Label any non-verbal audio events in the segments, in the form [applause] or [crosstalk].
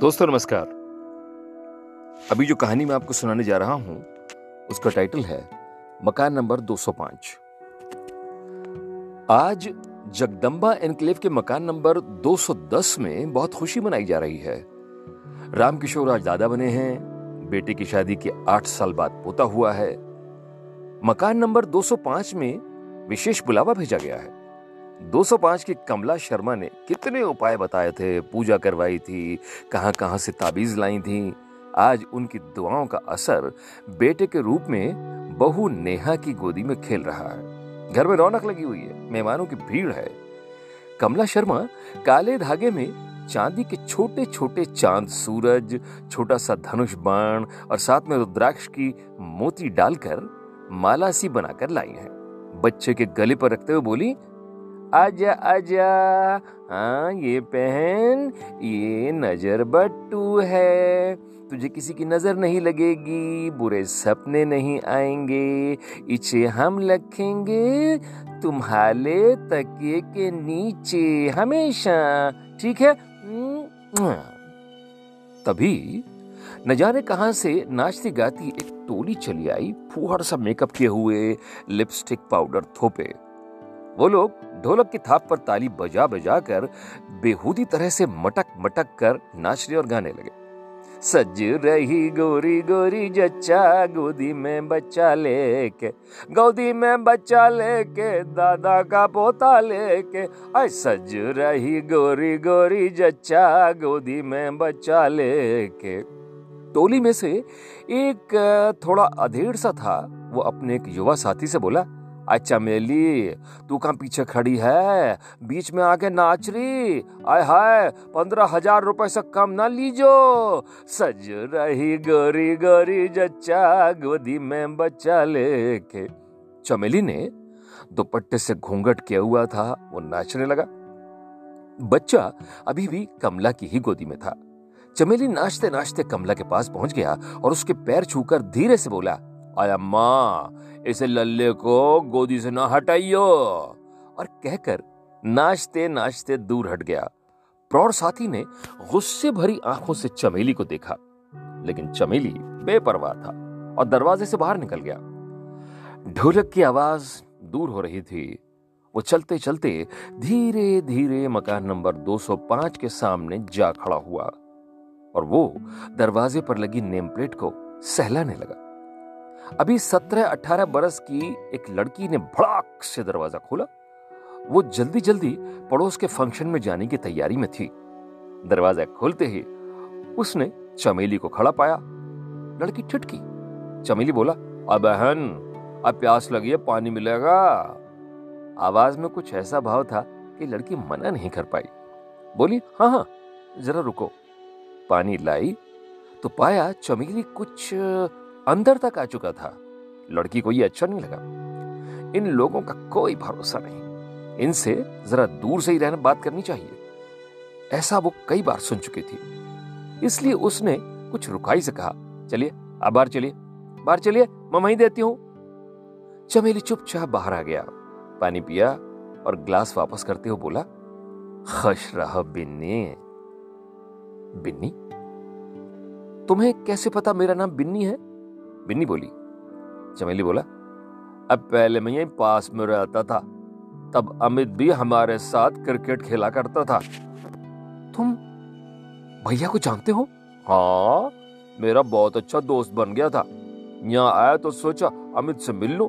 दोस्तों, नमस्कार। अभी जो कहानी मैं आपको सुनाने जा रहा हूँ, उसका टाइटल है मकान नंबर 205 आज जगदम्बा एनक्लेव के मकान नंबर 210 में बहुत खुशी मनाई जा रही है। रामकिशोर आज दादा बने हैं, बेटे की शादी के आठ साल बाद पोता हुआ है। मकान नंबर 205 में विशेष बुलावा भेजा गया है। 205 की कमला शर्मा ने कितने उपाय बताए थे, पूजा करवाई थी, कहाँ कहाँ से ताबीज लाई थी। आज उनकी दुआओं का असर बेटे के रूप में बहू नेहा की गोदी में खेल रहा है। घर में रौनक लगी हुई है, मेहमानों की भीड़ है। कमला शर्मा काले धागे में चांदी के छोटे छोटे चाँद, सूरज, छोटा सा धनुष बाण और साथ में रुद्राक्ष की मोती डालकर माला सी बनाकर लाई है। बच्चे के गले पर रखते हुए बोली आजा आजा हाँ ये पहन, ये नज़र बट्टू है। तुझे किसी की नज़र नहीं लगेगी, बुरे सपने नहीं आएँगे। इसे हम रखेंगे तुम्हारे तकिए के नीचे हमेशा। ठीक है? तभी, न जाने कहाँ से नाचती गाती एक टोली चली आई, फूहड़ सा मेकअप किए हुए लिपस्टिक पाउडर थोपे। वो लोग ढोलक की थाप पर ताली बजा बजा कर बेहूदी तरह से मटक मटक कर नाचने और गाने लगे। सज रही गोरी गोरी जच्चा, गोदी में बच्चा लेके, गोदी में बच्चा लेके, दादा का पोता लेके आई सज रही गोरी गोरी जच्चा, गोदी में बच्चा लेके। टोली में से एक थोड़ा अधेड़ सा था, वो अपने एक युवा साथी से बोला अच्छा मेली, तू कहाँ पीछे खड़ी है? बीच में आके नाच रही आय हाय, पंद्रह हज़ार रुपए से कम ना लीजो। सज रही गोरी गोरी जच्चा, गोदी में बच्चा लेके। चमेली ने दुपट्टे से घूंघट किया हुआ था, वो नाचने लगा। बच्चा अभी भी कमला की ही गोदी में था। चमेली नाचते नाचते कमला के पास पहुँच गया और उसके पैर छूकर धीरे से बोला, आया माँ इसे लल्ले को गोदी से ना हटाइयो। और कहकर नाचते नाचते दूर हट गया। प्रौढ़ साथी ने गुस्से भरी आँखों से चमेली को देखा। लेकिन चमेली बेपरवाह था और दरवाजे से बाहर निकल गया। ढोलक की आवाज़ दूर हो रही थी। वो चलते चलते धीरे धीरे मकान नंबर 205 के सामने जा खड़ा हुआ। और वो दरवाजे पर लगी नेम प्लेट को सहलाने लगा। अभी सत्रह अठारह बरस की एक लड़की ने भड़ाक से दरवाज़ा खोला। वो जल्दी जल्दी पड़ोस के फ़ंक्शन में जाने की तैयारी में थी। दरवाज़ा खोलते ही उसने चमेली को खड़ा पाया। लड़की ठिठकी। चमेली बोला अब बहन, अब प्यास लगी है, पानी मिलेगा। आवाज़ में कुछ ऐसा भाव था कि लड़की मना नहीं कर पाई। बोली हाँ हाँ जरा रुको। पानी लाई तो पाया चमेली कुछ अंदर तक आ चुका था। लड़की को यह अच्छा नहीं लगा। इन लोगों का कोई भरोसा नहीं। इनसे जरा दूर से ही रहना बात करनी चाहिए। ऐसा वो कई बार सुन चुकी थी। इसलिए उसने कुछ रुकाई से कहा, चलिए अब बाहर चलिए। बाहर चलिए, मैं वहीं देती हूँ। चमेली चुपचाप बाहर आ गया। पानी पिया और ग्लास वापस करते हुए बोला, खश रह बिन्नी। बिन्नी? तुम्हें कैसे पता मेरा नाम बिन्नी है? बिन्नी बोली, चमेली बोला, अब पहले मैं यहीं पास में रहता था, तब अमित भी हमारे साथ क्रिकेट खेला करता था। तुम भैया को जानते हो? हाँ मेरा बहुत अच्छा दोस्त बन गया था। यहाँ आया तो सोचा अमित से मिल लो।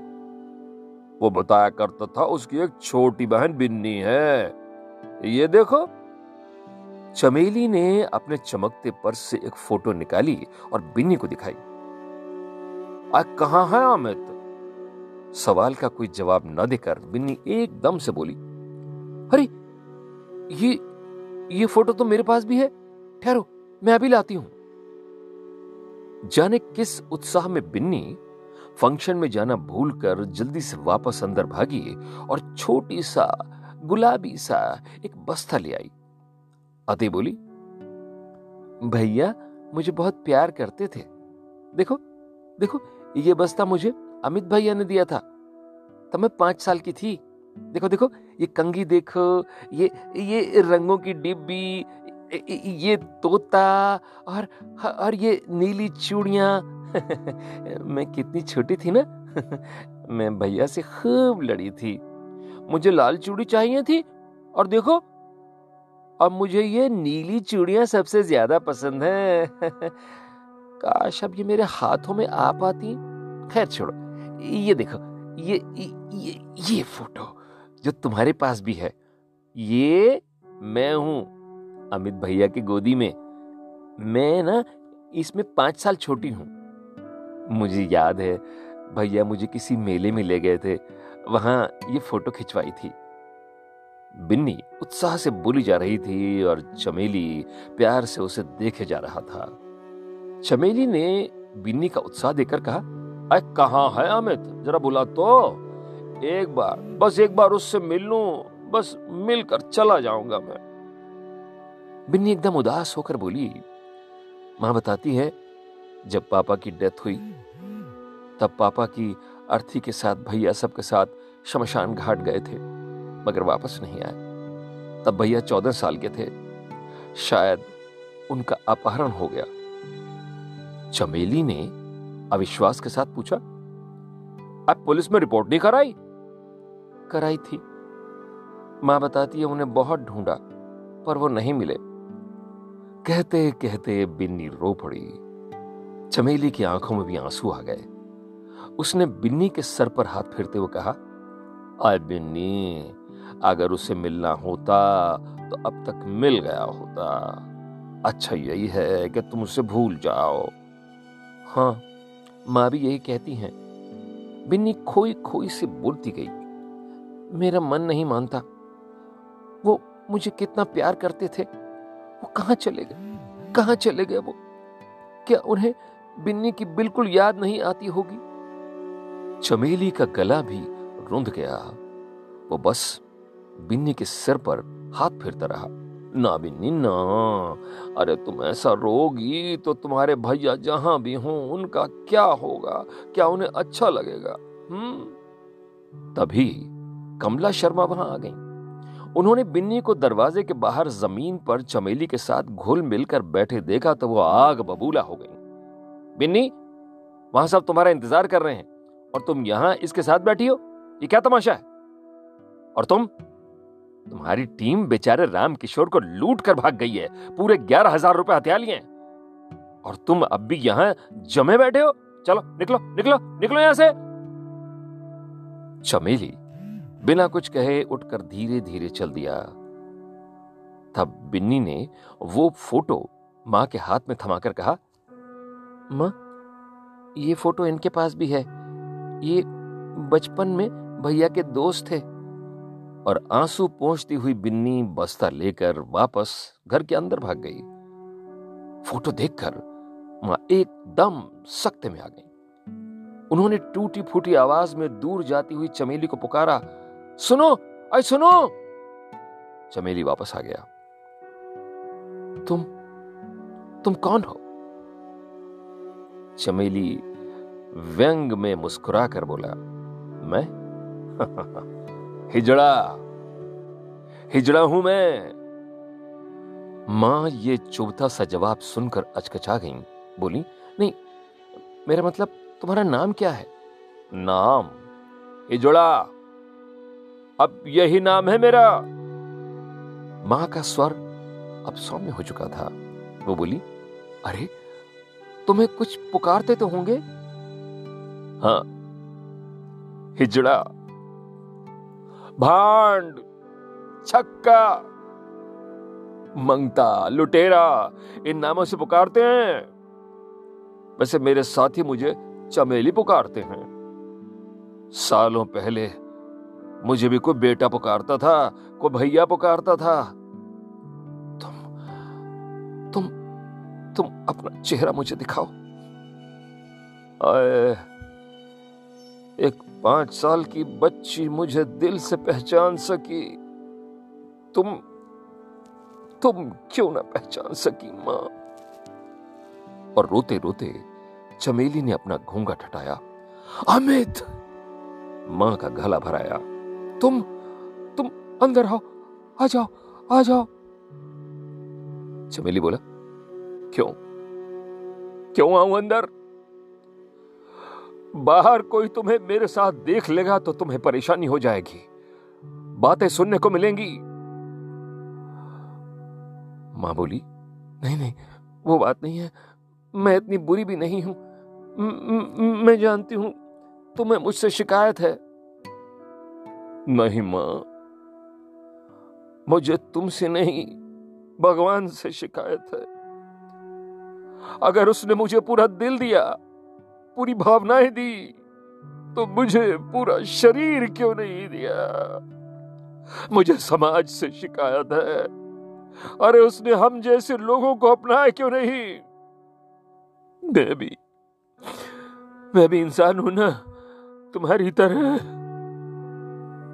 वो बताया करता था उसकी एक छोटी बहन बिन्नी है। ये देखो। चमेली ने अपने चमकते पर्स से एक फ़ोटो निकाली और बिन्नी को दिखाई। आज कहा है अमित? सवाल का कोई जवाब न देकर बिन्नी एकदम से बोली अरे ये ये फ़ोटो तो मेरे पास भी है। ठहरो, मैं अभी लाती हूँ. जाने किस उत्साह में बिन्नी फ़ंक्शन में जाना भूलकर जल्दी से वापस अंदर भागी और छोटी सा, गुलाबी सा एक बस्ता ले आई। अति बोली, भैया, मुझे बहुत प्यार करते थे। देखो देखो ये बस्ता मुझे अमित भैया ने दिया था। तब मैं पाँच साल की थी। देखो देखो, ये कंगी देखो, ये ये रंगों की डिब्बी ये तोता और और ये नीली चूड़ियाँ। [laughs] मैं कितनी छोटी थी ना। [laughs] मैं भैया से खूब लड़ी थी। मुझे लाल चूड़ी चाहिए थी और देखो, अब मुझे ये नीली चूड़ियाँ सबसे ज़्यादा पसंद है। [laughs] काश अब ये मेरे हाथों में आ पाती। खैर छोड़ो, ये देखो, ये ये ये फ़ोटो जो तुम्हारे पास भी है, ये मैं हूँ अमित भैया की गोदी में। मैं ना इसमें पाँच साल छोटी हूँ। मुझे याद है, भैया मुझे किसी मेले में ले गए थे, वहाँ ये फ़ोटो खिंचवाई थी। बिन्नी उत्साह से बोली जा रही थी और चमेली प्यार से उसे देखे जा रहा था। चमेली ने बिन्नी का उत्साह देकर कहा, अरे, कहा है अमित? जरा बुला तो। एक बार, बस एक बार उससे मिल लू, बस मिलकर चला जाऊँगा मैं। बिन्नी एकदम उदास होकर बोली, माँ बताती है, जब पापा की डेथ हुई, तब पापा की अर्थी के साथ भैया सबके साथ शमशान घाट गए थे, मगर वापस नहीं आए। तब भैया चौदह साल के थे। शायद उनका अपहरण हो गया। चमेली ने अविश्वास के साथ पूछा आप पुलिस में रिपोर्ट नहीं कराई? कराई थी। माँ बताती है उन्हें बहुत ढूंढा, पर वो नहीं मिले। कहते कहते बिन्नी रो पड़ी। चमेली की आँखों में भी आँसू आ गए। उसने बिन्नी के सर पर हाथ फेरते हुए कहा आय बिन्नी, अगर उसे मिलना होता तो अब तक मिल गया होता। अच्छा यही है कि तुम उसे भूल जाओ। हाँ माँ भी यही कहती हैं। बिन्नी खोई खोई से बोलती गई, मेरा मन नहीं मानता। वो मुझे कितना प्यार करते थे। वो कहाँ चले गए? कहाँ चले गए वो? क्या उन्हें बिन्नी की बिल्कुल याद नहीं आती होगी? चमेली का गला भी रुंध गया। वो बस बिन्नी के सिर पर हाथ फिरता रहा। ना बिन्नी ना। अरे तुम ऐसा रोगी तो तुम्हारे भैया जहाँ भी हों, उनका क्या होगा? क्या उन्हें अच्छा लगेगा? हम्म। तभी कमला शर्मा वहाँ आ गई। उन्होंने बिन्नी को दरवाजे के बाहर ज़मीन पर चमेली के साथ घुल मिलकर बैठे देखा तो वो आग बबूला हो गई। बिन्नी, वहाँ सब तुम्हारा इंतज़ार कर रहे हैं और तुम यहाँ इसके साथ बैठी हो? ये क्या तमाशा है? और तुम? तुम्हारी टीम बेचारे राम किशोर को लूट कर भाग गई है। पूरे ग्यारह हज़ार रुपए हथिया लिए और तुम अब भी यहाँ जमे बैठे हो? चलो, निकलो निकलो निकलो यहाँ से। चमेली, बिना कुछ कहे उठकर धीरे धीरे चल दिया। तब बिन्नी ने वो फ़ोटो माँ के हाथ में थमाकर कहा, माँ, ये फ़ोटो इनके पास भी है। ये बचपन में भैया के दोस्त थे। और आँसू पहुँचती हुई बिन्नी बस्ता लेकर वापस घर के अंदर भाग गई। फ़ोटो देखकर माँ एकदम सख्ते में आ गई। उन्होंने टूटी फूटी आवाज़ में दूर जाती हुई चमेली को पुकारा, सुनो, अरे सुनो! चमेली वापस आ गया। तुम तुम कौन हो? चमेली व्यंग में मुस्कुराकर बोला, मैं? [laughs] हिजड़ा हिजड़ा हूँ मैं। माँ ये चुभता सा जवाब सुनकर अचकचा गई। बोली, नहीं, मेरा मतलब तुम्हारा नाम क्या है? नाम? हिजड़ा। अब यही नाम है मेरा। माँ का स्वर अब सौम्य हो चुका था। वो बोली, अरे, तुम्हें कुछ पुकारते तो होंगे? हाँ हिजड़ा। भांड छक्का मंगता लुटेरा इन नामों से पुकारते हैं। वैसे मेरे साथी मुझे चमेली पुकारते हैं। सालों पहले मुझे भी कोई बेटा पुकारता था कोई भैया पुकारता था। तुम तुम तुम अपना चेहरा मुझे दिखाओ। आए, एक पाँच साल की बच्ची मुझे दिल से पहचान सकी। तुम तुम क्यों ना पहचान सकी, माँ? और रोते रोते चमेली ने अपना घूँगा ठटाया। अमित! माँ का गला भराया। तुम तुम अंदर आओ। आ जाओ आ जाओ। चमेली बोला, क्यों? क्यों आऊँ अंदर? बाहर कोई तुम्हें मेरे साथ देख लेगा तो तुम्हें परेशानी हो जाएगी। बातें सुनने को मिलेंगी। माँ बोली, नहीं नहीं, वो बात नहीं है। मैं इतनी बुरी भी नहीं हूँ। मैं जानती हूँ, तुम्हें मुझसे शिकायत है। नहीं माँ, मुझे तुमसे नहीं, भगवान से शिकायत है। अगर उसने मुझे पूरा दिल दिया पूरी भावनाएँ दी तो मुझे पूरा शरीर क्यों नहीं दिया? मुझे समाज से शिकायत है। अरे उसने हम जैसे लोगों को अपनाया क्यों नहीं? मैं भी मैं भी इंसान हूँ ना, तुम्हारी तरह।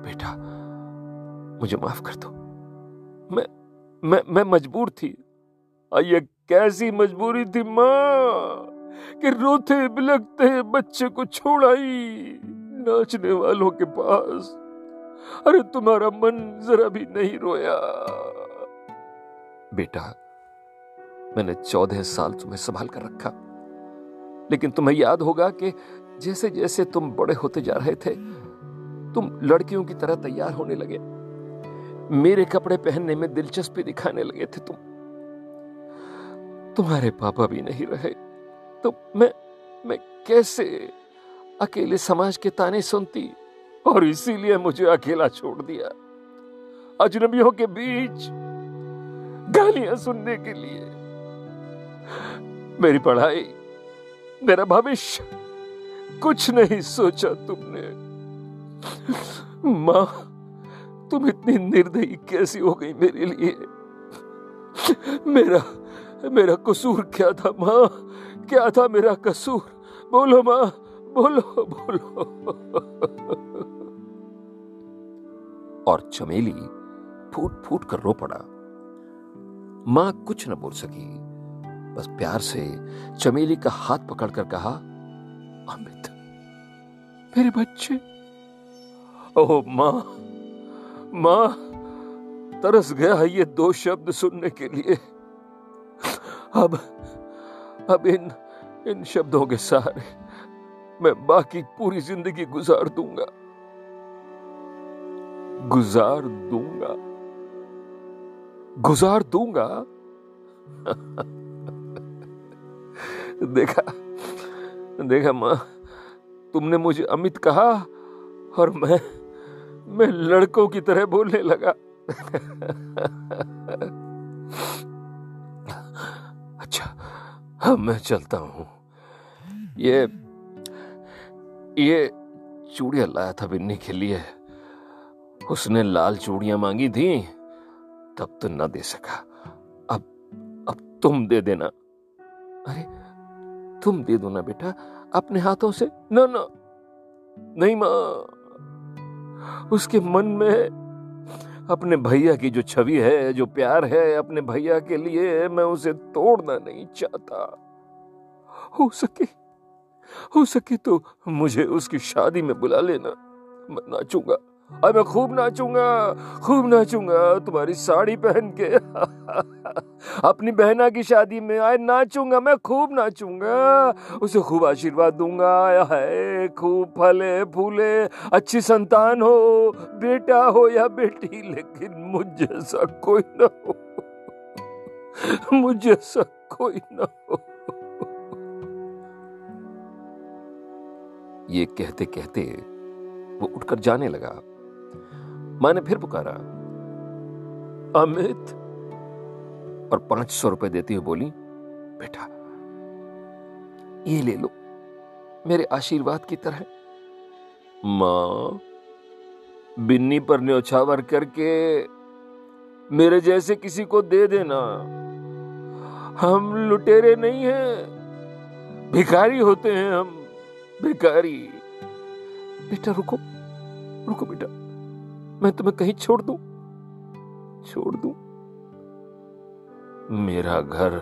बेटा, मुझे माफ़ कर दो। मैं मैं मैं मजबूर थी। और ये कैसी मजबूरी थी माँ? कि रोते बिलकते बच्चे को छोड़ आई नाचने वालों के पास। अरे तुम्हारा मन जरा भी नहीं रोया। बेटा, मैंने चौदह साल तुम्हें संभाल कर रखा। लेकिन तुम्हें याद होगा कि जैसे जैसे तुम बड़े होते जा रहे थे, तुम लड़कियों की तरह तैयार होने लगे। मेरे कपड़े पहनने में दिलचस्पी दिखाने लगे थे तुम। तुम्हारे पापा भी नहीं रहे। तो मैं मैं कैसे अकेले समाज के ताने सुनती और इसीलिए मुझे अकेला छोड़ दिया? अजनबियों के बीच गालियाँ सुनने के लिए। मेरी पढ़ाई, मेरा भविष्य, कुछ नहीं सोचा तुमने। माँ, तुम इतनी निर्दयी कैसी हो गई मेरे लिए? मेरा मेरा कसूर क्या था, माँ? क्या था मेरा कसूर? बोलो माँ, बोलो बोलो। और चमेली फूट फूट कर रो पड़ा। माँ कुछ न बोल सकी। बस प्यार से चमेली का हाथ पकड़कर कहा, अमित, मेरे बच्चे। ओह माँ माँ, तरस गया है ये दो शब्द सुनने के लिए। अब अब इन इन शब्दों के सहारे मैं बाकी पूरी ज़िंदगी गुजार दूँगा। गुजार दूँगा। गुजार दूँगा? [laughs] देखा देखा माँ, तुमने मुझे अमित कहा और मैं मैं लड़कों की तरह बोलने लगा। [laughs] अब मैं चलता हूँ। ये ये चूड़ियाँ लाया था बिन्नी के लिए। उसने लाल चूड़ियाँ मांगी थी, तब तो ना दे सका। अब अब तुम दे देना। अरे, तुम दे दो ना बेटा, अपने हाथों से। न न, नहीं माँ। उसके मन में अपने भैया की जो छवि है, जो प्यार है, अपने भैया के लिए मैं उसे तोड़ना नहीं चाहता। हो सके हो सके तो मुझे उसकी शादी में बुला लेना। मैं नाचूँगा। अब मैं खूब नाचूँगा खूब नाचूँगा तुम्हारी साड़ी पहन के। अपनी बहना की शादी में आए नाचूँगा, मैं खूब नाचूँगा। उसे खूब आशीर्वाद दूँगा है खूब फले फूले, अच्छी संतान हो, बेटा हो या बेटी, लेकिन मुझ जैसा कोई ना हो। मुझ जैसा कोई ना हो। ये कहते कहते वो उठकर जाने लगा। माँ ने फिर पुकारा, अमित। और पाँच सौ रुपए देती हुई बोली, बेटा, ये ले लो, मेरे आशीर्वाद की तरह। माँ, बिन्नी पर न्योछावर करके मेरे जैसे किसी को दे देना। हम लुटेरे नहीं हैं, भिखारी होते हैं हम, भिखारी। बेटा, रुको रुको बेटा। मैं तुम्हें कहीं छोड़ दूँ? छोड़ दूँ? मेरा घर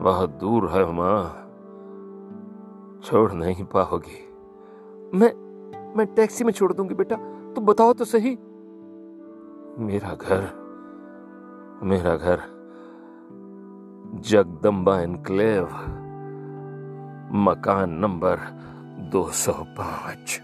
बहुत दूर है माँ। छोड़ नहीं पाओगी। मैं मैं टैक्सी में छोड़ दूँगी बेटा। तुम बताओ तो सही। मेरा घर मेरा घर जगदम्बा एनक्लेव मकान नंबर 205